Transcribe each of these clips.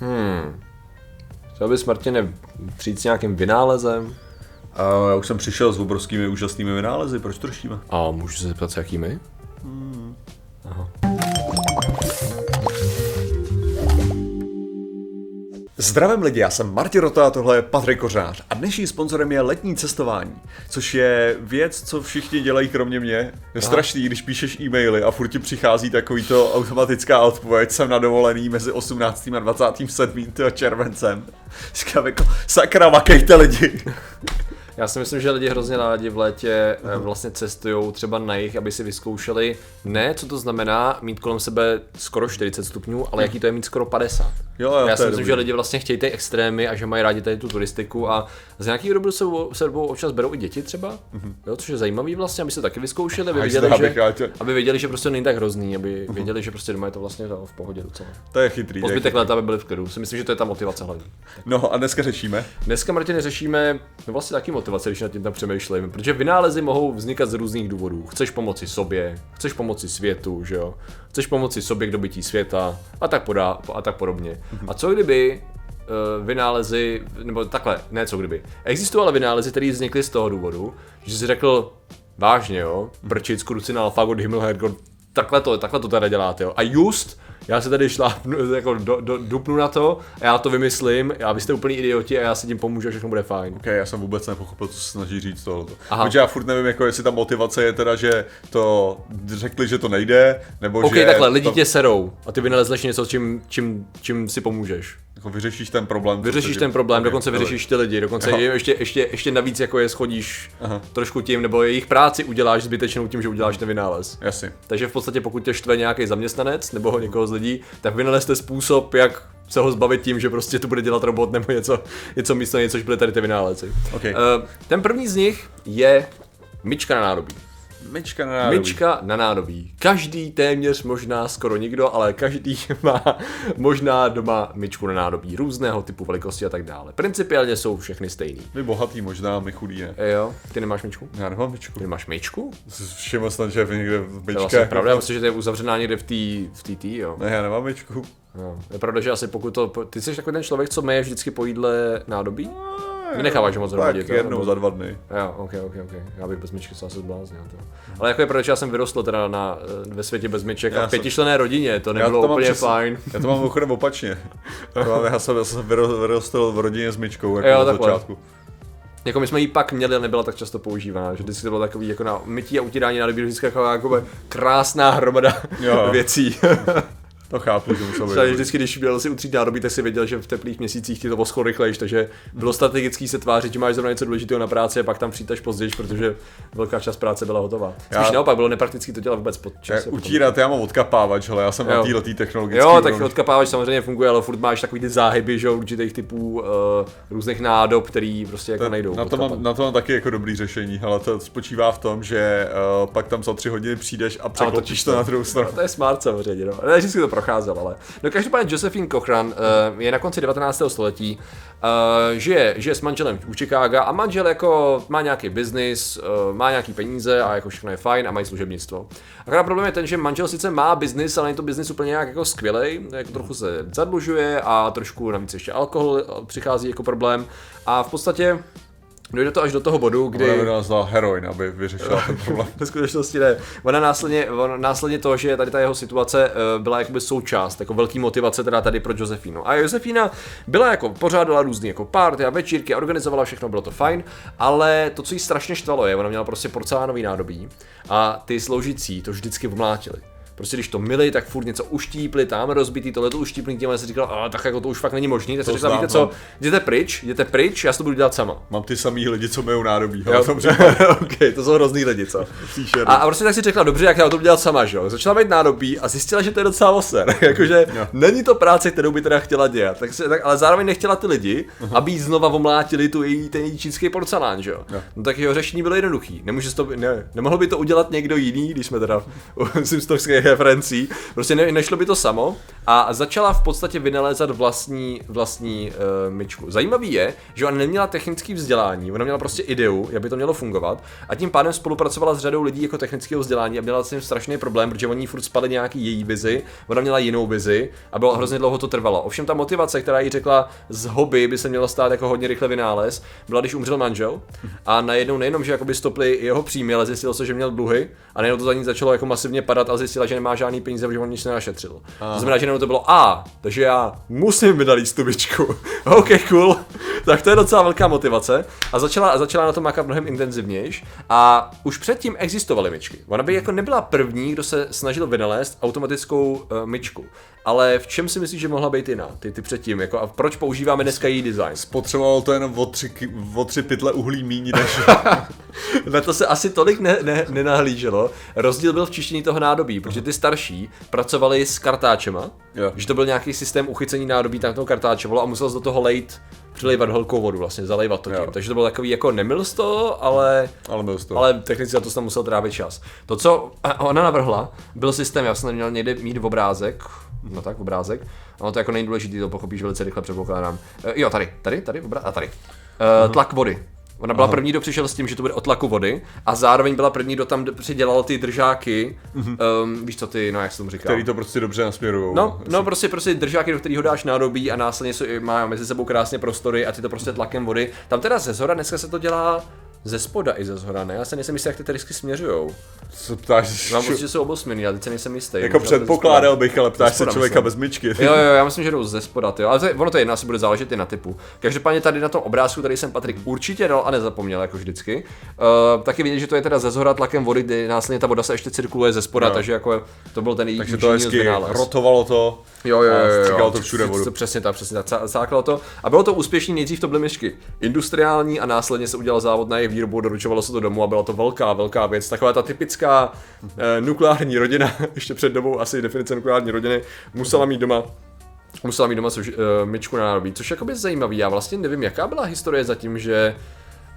Hmm. Chtěl bys, Martine, přijít s nějakým vynálezem? A já už jsem přišel s obrovskými úžasnými vynálezy, proč to řešíme? A můžu se zeptat, s jakými? Zdravím lidi, já jsem Martin Rota a tohle je Patrik Kořář a dnešním sponzorem je letní cestování, což je věc, co všichni dělají kromě mě. Je strašný, když píšeš e-maily a furt ti přichází takovýto automatická odpověď, jsem na dovolený mezi 18. a 27. červencem. Říkám jako, sakra, makejte lidi. Já si myslím, že lidi hrozně rádi v létě uh vlastně cestují třeba na jich, aby si vyzkoušeli ne, co to znamená mít kolem sebe skoro 40 stupňů, ale jaký to je mít skoro 50. Jo, jo, Já si myslím, dobrý. že lidi vlastně chtějí ty extrémy a že mají rádi tady tu turistiku a z nějakého dobu se se sebou občas berou i děti třeba, jo, což je zajímavý vlastně, aby se taky vyzkoušeli, aby abych že, aby věděli, že prostě není tak hrozný, aby věděli, že prostě doma je to vlastně v pohodě docela. To je chytrý. Po zbytek léta, aby byli v klidu. Si myslím, že to je ta motivace hlavní. No a dneska řešíme. Dneska, Martine, řešíme no vlastně taky motivace, když nad tím tam přemýšlíme, protože vynálezy mohou vznikat z různých důvodů. Chceš pomoci sobě, chceš pomoci světu, že jo? Chceš pomoci sobě k dobytí světa a tak, podá, a tak podobně. A co kdyby uh, vynálezy, nebo takhle, ne co kdyby. Existovaly vynálezy, které vznikly z toho důvodu, že jsi řekl, vážně jo, brčit, skrucina, alfagot, himmelhergot, takhle to, takhle to teda děláte jo. A just, já se tady šlápnu, jako do, do, dupnu na to, a já to vymyslím, a vy jste úplný idioti a já si tím pomůžu a všechno bude fajn. Ok, já jsem vůbec nepochopil, co se snaží říct tohle. Aha. Protože já furt nevím, jako jestli ta motivace je teda, že to řekli, že to nejde, nebo OK, že takhle, lidi to, tě serou a ty vynalezleš něco, čím, čím, čím si pomůžeš. Jako vyřešíš ten problém. Vyřešíš ten problém, Ok, dokonce vyřešíš ty lidi, dokonce Jo. je ještě, ještě, ještě navíc jako je schodíš trošku tím, nebo jejich práci uděláš zbytečnou tím, že uděláš ten vynález. Jasně. Takže v podstatě pokud tě štve nějaký zaměstnanec nebo někoho z lidí, tak vynalezte způsob, jak se ho zbavit tím, že prostě to bude dělat robot nebo něco, něco místo něj, což bude tady ty vynálezy. Ok. Eh, ten první z nich je myčka na nádobí. Myčka na nádobí. Myčka na nádobí. Každý téměř, možná skoro nikdo, ale každý má možná doma myčku na nádobí. Různého typu velikosti a tak dále. Principiálně jsou všechny stejný. Vy bohatý možná, my chudý ne. E jo, ty nemáš myčku? Já nemám myčku. Ty máš myčku? Všiml jsem, že je někde v To je vlastně pravda, já myslím, že to je uzavřená někde v té v té tý, jo. Ne, já nemám myčku. jo. Je pravda, že asi pokud to, ty jsi takový ten člověk, co meje vždycky po jídle nádobí? Vynecháváš ho moc Tak jednou Nebo- za dva dny. Jo, ok, ok, ok. Já bych bez myčky se asi zbláznil. To. Ale jako je pravda, že já jsem vyrostl teda na, ve světě bez myček Já a jsem- v pětičlené rodině, to nebylo to úplně přesně- fajn. Já to mám mimochodem opačně. Mám, já jsem, já jsem vyro- vyrostl v rodině s myčkou, jako Jo, na takhle. začátku. Jako my jsme ji pak měli, ale nebyla tak často používána, že vždycky to bylo takový jako na mytí a utírání nádobí, vždycky jako, jako krásná hromada Jo. věcí. To chápu, že musel být. Vždycky, když měl si utřít nádobí, tak si věděl, že v teplých měsících ti to oschlo rychlejš, takže bylo strategický se tvářit, že máš zrovna něco důležitého na práci a pak tam přijít až později, protože velká část práce byla hotová. Spíš Já- naopak, bylo nepraktický to dělat vůbec pod čas. utírat, já mám odkapávač, ale já jsem Jo. na této technologické Jo, tak odkapávač samozřejmě funguje, ale furt máš takový ty záhyby, že určitých typů uh, různých nádob, který prostě jako nejdou. Na to, mám, na to mám taky jako dobrý řešení, ale to spočívá v tom, že uh, pak tam za tři hodiny přijdeš a překlopíš to na druhou stranu. No, to je smart samozřejmě, no. Ne, vždycky to procházel, ale. No každopádně Josephine Cochran uh, je na konci 19. století, uh, žije, žije s manželem u Chicaga a manžel jako má nějaký biznis, uh, má nějaký peníze a jako všechno je fajn a mají služebnictvo. Akorát problém je ten, že manžel sice má biznis, ale není to biznis úplně nějak jako skvělej, jako trochu se zadlužuje a trošku navíc ještě alkohol přichází jako problém a v podstatě dojde to až do toho bodu, kdy... Ona by nás dala heroin, aby vyřešila ten problém. Ve skutečnosti ne. Ona následně, ona následně to, že tady ta jeho situace eh, byla jakoby součást, jako velký motivace teda tady pro Josefínu. A Josefína byla jako, pořádala různý jako party a večírky, a organizovala všechno, bylo to fajn, ale to, co jí strašně štvalo, je, ona měla prostě porcelánový nádobí a ty sloužící to vždycky vmlátili. Prostě když to mili, tak furt něco uštípli, tam rozbitý, tohle to uštípli, tím se říkal, a tak jako to už fakt není možný, tak říkala, znám, víte co, no. jděte pryč, jděte pryč, já si to budu dělat sama. Mám ty samý lidi, co myjou nádobí. Jo. Tom případě ok, to jsou hrozný lidi, co? A, a prostě tak si řekla, dobře, jak já to budu dělat sama, že jo. Začala mít nádobí a zjistila, že to je docela oser. Jakože Jo. není to práce, kterou by teda chtěla dělat. Tak se, tak, ale zároveň nechtěla ty lidi, aby jí znova omlátili tu její, ten její čínský porcelán, že jo. Jo. No tak jeho řešení bylo jednoduchý. Nemůže to, ne, nemohl by to udělat někdo jiný, když jsme teda Simpsonské referencí. Prostě ne, nešlo by to samo a začala v podstatě vynalézat vlastní, vlastní uh, myčku. Zajímavý je, že ona neměla technické vzdělání, ona měla prostě ideu, jak by to mělo fungovat a tím pádem spolupracovala s řadou lidí jako technického vzdělání a měla s tím strašný problém, protože oni furt spali nějaký její vizi, ona měla jinou vizi a bylo hrozně dlouho to trvalo. Ovšem ta motivace, která jí řekla z hobby by se mělo stát jako hodně rychle vynález, byla když umřel manžel a najednou nejenom, že jakoby stoply jeho příjmy, ale zjistilo se, že měl dluhy a najednou to za ní začalo jako masivně padat a zjistila, že nemá žádný peníze, protože on nic nenašetřil. To znamená, že najednou to bylo a, takže já musím vynalít tu bičku. OK, cool. tak to je docela velká motivace a začala, začala na to makat mnohem intenzivnější a už předtím existovaly myčky. Ona by jako nebyla první, kdo se snažil vynalézt automatickou uh, myčku. Ale v čem si myslíš, že mohla být jiná? Ty, ty předtím, jako a proč používáme dneska její design? Potřebovalo to jenom o tři, o tři pytle uhlí míň, než... Na to se asi tolik ne, ne, nenahlíželo. Rozdíl byl v čištění toho nádobí, protože ty starší pracovali s kartáčema, Jo. že to byl nějaký systém uchycení nádobí, tam to kartáčovalo a musel do toho lejt, přilejvat holkou vodu, vlastně zalejvat to tím. Jo. Takže to bylo takový jako nemil ale Ale byl ale technicky za to jsem musel trávit čas. To, co ona navrhla, byl systém, já jsem měl někde mít v obrázek, no tak, obrázek, ale to jako není důležitý, to pochopíš velice rychle, předpokládám. E, jo, tady, tady, tady, obrá- a tady. E, tlak vody. Ona byla první, kdo přišel s tím, že to bude o tlaku vody a zároveň byla první, kdo tam přidělal ty držáky, um, víš co ty, no jak se tomu říká. Který to prostě dobře nasměrujou. No, no prostě, prostě držáky, do kterého dáš nádobí a následně jsou, má mezi sebou krásně prostory a ty to prostě tlakem vody. Tam teda ze zhora dneska se to dělá ze spoda i ze zhora, ne? Já se nejsem jistý, jak ty trysky směřujou. Co ptáš, Mám pocit, že jsou obosměrný, ale teď se nejsem jistý. jako předpokládal bych, ale ptáš se člověka myslím. bez myčky. Jo, jo, já myslím, že jdou ze spoda, tyjo. ale to je, ono to je jedno, asi bude záležet i na typu. Každopádně tady na tom obrázku, který jsem Patrik určitě dal a nezapomněl, jako vždycky. Uh, taky vidět, že to je teda ze zhora tlakem vody, kdy následně ta voda se ještě cirkuluje ze spoda, Jo. takže jako to byl ten Takže to hezky rotovalo to. Jo, jo, jo, jo, jo. to všude vodu. Přesně tak, přesně tak. Záklalo to. A bylo to úspěšný, nejdřív to byly myšky industriální a následně se udělal závod na jejich výrobu, doručovalo se to domů a byla to velká, velká věc. Taková ta typická eh, nukleární rodina, ještě před dobou asi definice nukleární rodiny, musela mít doma musela mít doma což, uh, myčku na nádobí, což je jakoby zajímavý. Já vlastně nevím, jaká byla historie za tím, že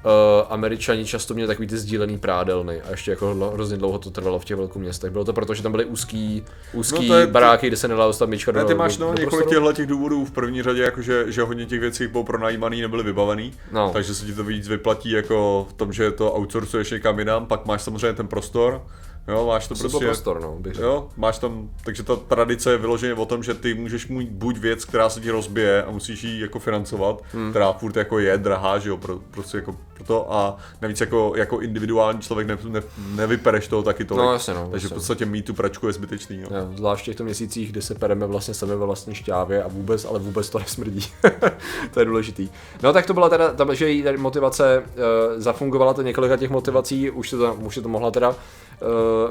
uh, američani často měli takový ty sdílený prádelny a ještě jako hlo- hrozně dlouho to trvalo v těch velkých městech. Bylo to proto, že tam byly úzký, úzký No to je- baráky, kde se nedala dostat myčka do Ne, ty máš do, no, do několik prostoru. těchto těch důvodů v první řadě, jakože, že hodně těch věcí bylo pronajímaný, nebyly vybavený, No. takže se ti to víc vyplatí jako v tom, že to outsourcuješ někam jinam, pak máš samozřejmě ten prostor, jo, máš to To prostě, prostor, no, bych jo, máš tam, takže ta tradice je vyloženě o tom, že ty můžeš mít buď věc, která se ti rozbije a musíš ji jako financovat, hmm. která furt jako je drahá, že jo, pro, prostě jako proto a navíc jako, jako individuální člověk ne, ne, nevypereš toho taky tolik, No, jasně, no, takže v jasně. podstatě mít tu pračku je zbytečný, no. Jo, zvlášť v těchto měsících, kdy se pereme vlastně sami ve vlastní šťávě a vůbec, ale vůbec to nesmrdí. to je důležitý. No tak to byla teda, ta, že její motivace uh, zafungovala, to několika těch motivací, už se to, už se to mohla teda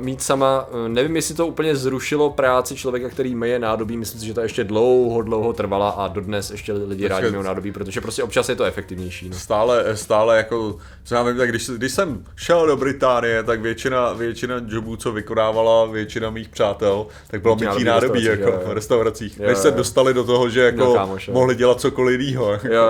mít sama. Uh, nevím, jestli to úplně zrušilo práci člověka, který myje nádobí, myslím si, že to ještě dlouho, dlouho trvala a dodnes ještě lidi rádi myjou nádobí, protože prostě občas je to efektivnější. No. stále, stále jako, co já vím, tak když, když jsem šel do Británie, tak většina, většina jobů, co vykonávala většina mých přátel, tak bylo Mytí mytí nádobí v nádobí restauracích, jako jo, jo. v restauracích. Jo, Než se dostali do toho, že jako No, kámoš, mohli dělat cokoliv jiného. Jo,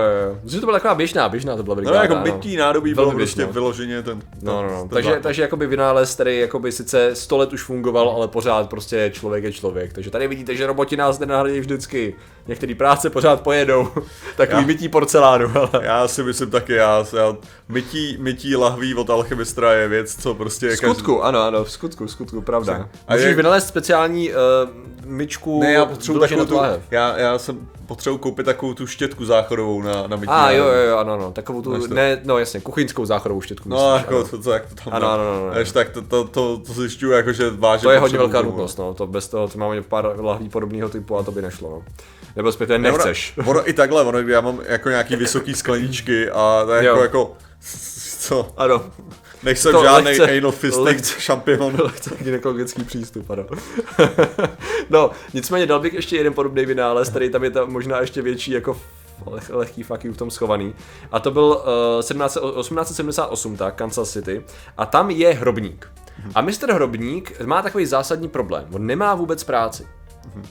jo, to byla taková běžná, běžná to byla No brigáda. jako mytí nádobí bylo prostě vyloženě ten, No, no, no. ten Takže, takže jakoby vynález, který jakoby sice 100 let už fungoval, ale pořád prostě člověk je člověk. Takže tady vidíte, že roboti nás nenahradí vždycky. Některé práce pořád pojedou. Takový Já- mytí porcelánu, ale... Já si myslím taky, já, já mytí, mytí lahví od alchemistra je věc, co prostě je V skutku, ano, ano, v skutku, v skutku, pravda. A Můžeš jak- vynalézt speciální uh, myčku Ne, já potřebuji takovou tu, lahev. já, já jsem potřebuji koupit takovou tu štětku záchodovou na, na mytí A jo, nádobí. jo, jo, ano, ano, takovou tu, ne, no jasně, kuchyňskou záchodovou štětku. No, myslíš, jako ano. to, to, jak to tam Ano, ano, ano, ano. Tak to, to, to, to zjišťuju, jako, že vážně To je hodně velká nutnost, no, to bez toho, to máme pár lahví podobného typu a to by nešlo, no. Nebo zpět Ne, ono- nechceš. Ono, i takhle, ono, já mám jako nějaký vysoký skleničky a to je Jo. jako, jako, co, Ano, nejsem To žádný lehce- anal fisting lehce- šampion. Lehce gynekologický přístup, ano. no, nicméně dal bych ještě jeden podobný vynález, který tam je tam možná ještě větší jako leh, lehký fuck you v tom schovaný. A to byl uh, 17, 1878, tak, Kansas City. A tam je hrobník. A Mr. Hrobník má takový zásadní problém. On nemá vůbec práci.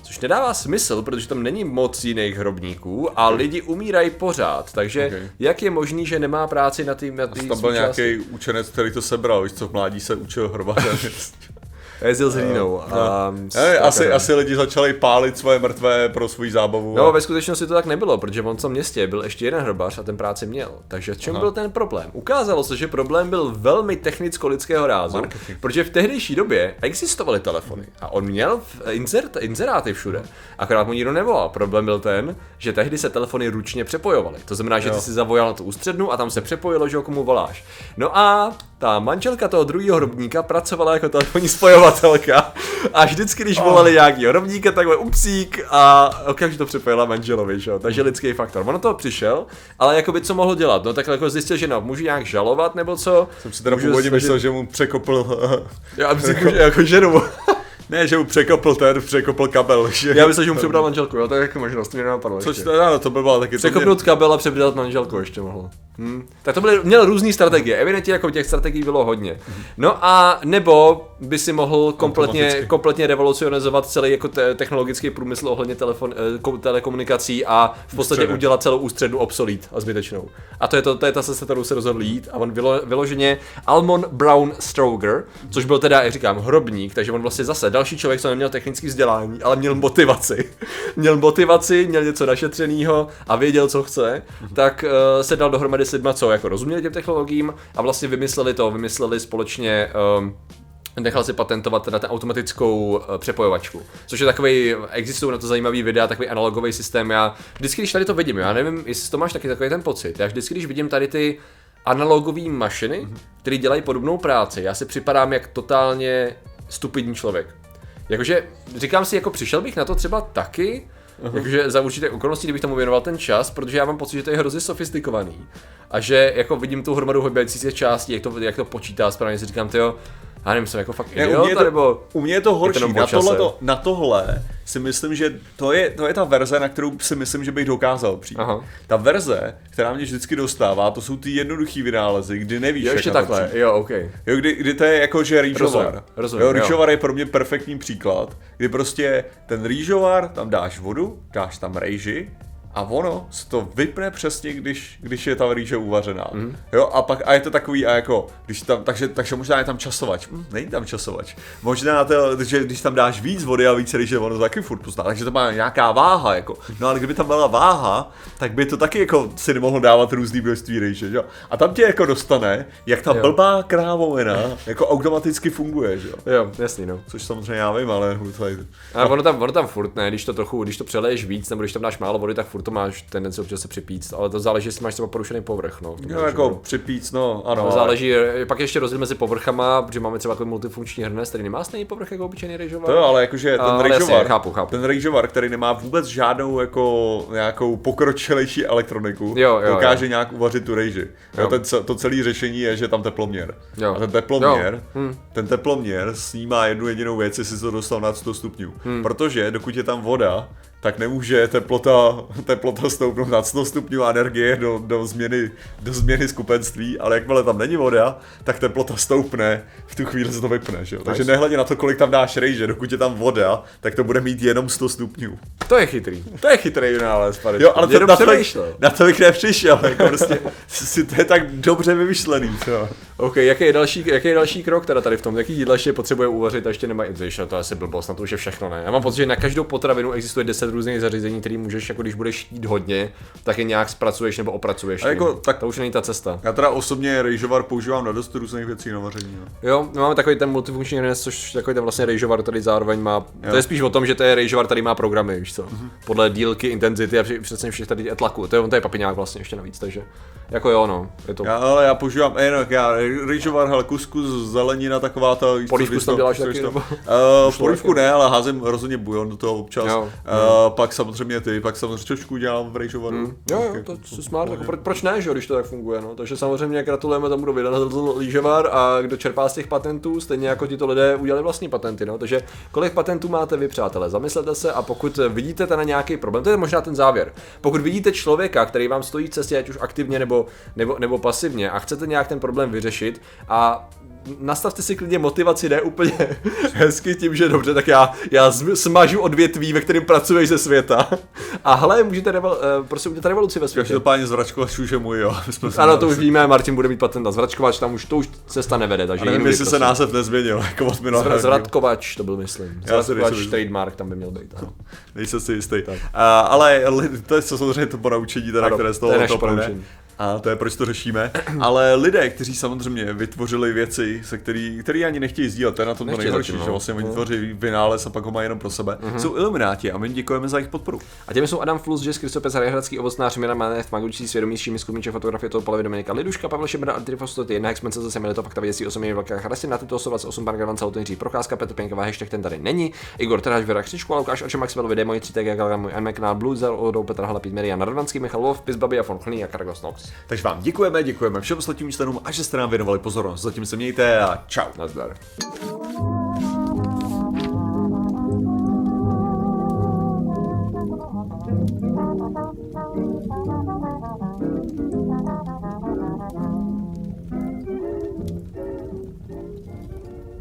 Což nedává smysl, protože tam není moc jiných hrobníků a lidi umírají pořád. Takže Okay. jak je možný, že nemá práci na té na tý Tam byl nějaký učenec, který to sebral, víš co, v mládí se učil hrobařem. Jezdil s hlínou. A, Ne, asi, asi lidi začali pálit svoje mrtvé pro svou zábavu. No, a- ve skutečnosti to tak nebylo, protože v tom městě byl ještě jeden hrobař a ten práci měl. Takže v čem Aha. byl ten problém? Ukázalo se, že problém byl velmi technicko-lidského rázu, Marketing. protože v tehdejší době existovaly telefony a on měl insert, inzeráty všude. Akorát mu nikdo nevolal. Problém byl ten, že tehdy se telefony ručně přepojovaly. To znamená, že ty Jo. si zavolal na tu ústřednu a tam se přepojilo, že ho komu voláš. No a ta manželka toho druhého hrobníka pracovala jako telefonní spojovatelka a vždycky, když volali nějaký hrobníka, takhle upsík a okamžitě to přepojila manželovi, že jo? Takže lidský faktor. Ono to přišel, ale jakoby co mohl dělat? No tak jako zjistil, že no, můžu nějak žalovat nebo co? Jsem si teda původně myslel, že mu překopl... Já myslím, že jako ženu. Ne, že mu překopl ten, překopl kabel. Že... Já myslím, že mu přebral manželku, jo, to je jako možnost, to mě nenapadlo Což ještě. teda, no, to by bylo taky... to mě- Překopnout kabel a přebrat manželku ještě mohl. Hm. Tak to byly, měl různý strategie, evidentně jako těch strategií bylo hodně. No a nebo by si mohl kompletně, kompletně revolucionizovat celý jako te- technologický průmysl ohledně telefon, eh, ko- telekomunikací a v podstatě Ústředu. udělat celou ústředu obsolít a zbytečnou. A to je, to, to je ta cesta, kterou se rozhodl jít a on vylo, vyloženě Almon Brown Stroger, což byl teda, jak říkám, hrobník, takže on vlastně zase další člověk, co neměl technické vzdělání, ale měl motivaci. měl motivaci, měl něco našetřeného a věděl, co chce, tak uh, se dal dohromady s lidma, co jako rozuměli těm technologiím a vlastně vymysleli to, vymysleli společně um, nechal si patentovat teda ten automatickou eh, přepojovačku, což je takový, existují na to zajímavý videa, takový analogový systém. Já vždycky, když tady to vidím, já nevím, jestli to máš taky takový ten pocit. Já vždycky, když vidím tady ty analogové mašiny, které dělají podobnou práci, já si připadám jak totálně stupidní člověk. Jakože říkám si, jako přišel bych na to třeba taky, Jakože za určité okolnosti, kdybych tomu věnoval ten čas, protože já mám pocit, že to je hrozně sofistikovaný. A že jako vidím tu hromadu hýbající se částí, jak to, jak to počítá správně, si říkám, tyjo, já nevím, jsem jako fakt Ne, u, idiot, mě je to, nebo... u mě je to horší. jenom o na, čase. tohleto, na tohle si myslím, že to je, to je ta verze, na kterou si myslím, že bych dokázal přijít. Aha. Ta verze, která mě vždycky dostává, to jsou ty jednoduchý vynálezy, kdy nevíš, Jo, jak ještě na to takhle, jo, OK. Jo, kdy, kdy to je jako, že rýžovar. Rozumím, jo, jo. rýžovar je pro mě perfektní příklad, kdy prostě ten rýžovar, tam dáš vodu, dáš tam rejži a ono se to vypne přesně, když, když je ta rýže uvařená. Mm. Jo, a pak a je to takový, a jako, když tam, takže, takže možná je tam časovač. Hm, není tam časovač. Možná to, že když tam dáš víc vody a víc rýže, ono taky furt pozná. Takže to má nějaká váha, jako. No ale kdyby tam byla váha, tak by to taky jako si nemohl dávat různý množství rýže, jo. A tam tě jako dostane, jak ta Jo. blbá krávovina jako automaticky funguje, že jo. Jo, jasný, no. Což samozřejmě já vím, ale. A ono tam, ono tam furt ne, když to trochu, když to přeleješ víc, nebo když tam dáš málo vody, tak furt to máš tendenci občas se připít, ale to záleží, jestli máš třeba porušený povrch, no. No, jako připíc, no, ano. No, ale- záleží, pak ještě rozdíl mezi povrchama, protože máme třeba takový multifunkční hrnec, který nemá stejný povrch jako obyčejný rejžovar. To jo, ale jakože ten rejžovar, chápu, chápu. ten rejžovar, který nemá vůbec žádnou jako nějakou pokročilejší elektroniku, Jo, jo, dokáže jo. nějak uvařit tu rejži. Jo. Jo. ten, to celé řešení je, že tam teploměr. Jo. A ten teploměr, Jo. Hm. ten teploměr snímá jednu jedinou věc, jestli se to dostal nad 100 stupňů. Hm. Protože dokud je tam voda, tak nemůže teplota, teplota stoupnout nad 100 stupňů a energie do, do, změny, do změny skupenství, ale jakmile tam není voda, tak teplota stoupne, v tu chvíli se to vypne. Že? jo? Takže nehledě na to, kolik tam dáš rejže, dokud je tam voda, tak to bude mít jenom 100 stupňů. To je chytrý. To je chytrý vynález, pane. Jo, ale to, na, to, na to bych nepřišel, jako prostě, si, to je tak dobře vymyšlený. Jo. OK, jaký je, další, jaký je další krok teda tady v tom? Jaký jídla ještě potřebuje uvařit a ještě nemají? Víš, to je asi blbost, na to už je všechno, ne? Já mám pocit, že na každou potravinu existuje 10 různých zařízení, který můžeš, jako když budeš jít hodně, tak je nějak zpracuješ nebo opracuješ. A jako, tak- to už není ta cesta. Já teda osobně rejžovar používám na dost různých věcí na vaření. No. Jo, my máme takový ten multifunkční hrnec, což takový ten vlastně rejžovar, který zároveň má. To Jo. Mhm. je spíš o tom, že to je rejžovar, který má programy, víš co? Podle dílky, intenzity a přesně všech tady tlaku. To je, on to je papiňák vlastně ještě navíc, takže jako jo, no, je to. Já, ale já používám, eh, no, já rejžovar, hele, kuskus, zelenina, taková ta... Polívku tam to- děláš taky, nebo? Uh, polívku ne, ale házím rozhodně bujon do toho občas. Jo. Uh, pak samozřejmě ty, pak samozřejmě čočku dělám v rejžovaru. Jo, jo, to je smart, jako pro, proč ne, že jo, když to tak funguje, no. Takže samozřejmě gratulujeme tomu, kdo vydal lyžovar a kdo čerpá z těch patentů, stejně jako tito lidé udělali vlastní patenty, no. Takže kolik patentů máte vy, přátelé? Zamyslete se a pokud vidíte ten nějaký problém, to je možná ten závěr. Pokud vidíte člověka, který vám stojí v cestě, ať už aktivně nebo, nebo, nebo pasivně, a chcete nějak ten problém vyřešit a nastavte si klidně motivaci, ne úplně hezky tím, že dobře, tak já, já smažu odvětví, ve kterém pracuješ ze světa. A hele, můžete revol, uh, prostě udělat revoluci ve světě. Každopádně zvračkovač už je můj, jo. Ano, to už víme, Martin bude mít patent na zvračkovač, tam už to už cesta nevede, takže A nevím, jestli se prosím. název nezměnil, jako od minulého. Zvra- Zvratkovač to byl, myslím. Zvratkovač trademark tam by měl být. Ano. Nejsem si jistý. Uh, ale to je samozřejmě to ponaučení, teda, Ano, které z to toho, je A to je proč to řešíme. Ale lidé, kteří samozřejmě vytvořili věci, se který, který ani nechtějí sdílet, to je na tom to nejhorší, zatím, no. že vlastně oni vytvoří vynález a pak ho mají jenom pro sebe. Jsou ilumináti a my děkujeme za jejich podporu. A těmi jsou Adam Flus, Jess Kristopes, Hradský ovocnář, Mira Manev, Magučí svědomí, Šími Skumiče, fotografie toho Polovi Dominika Liduška, Pavel Šebra, Antrifos 101, Hexmence zase Milito, Fakta věcí, osobně velká Charastin, na tyto 128, Pan Celotný Dřív, Procházka, Petr Pěnková, hashtag ten tady není, Igor Teráš, Věra Křičku, Lukáš Oče, Maxwell, Vide, moji 3 TG, můj Anmek, Blue, Zel, Odou, Petr Hala, Pít, Jan Radvanský, Michal Wolf, Pizbabi a Von Chlný a Kargos Nox. Takže vám děkujeme, děkujeme všem sletím členům a že jste nám věnovali pozornost. Zatím se mějte a čau. Nazdar. Thank you.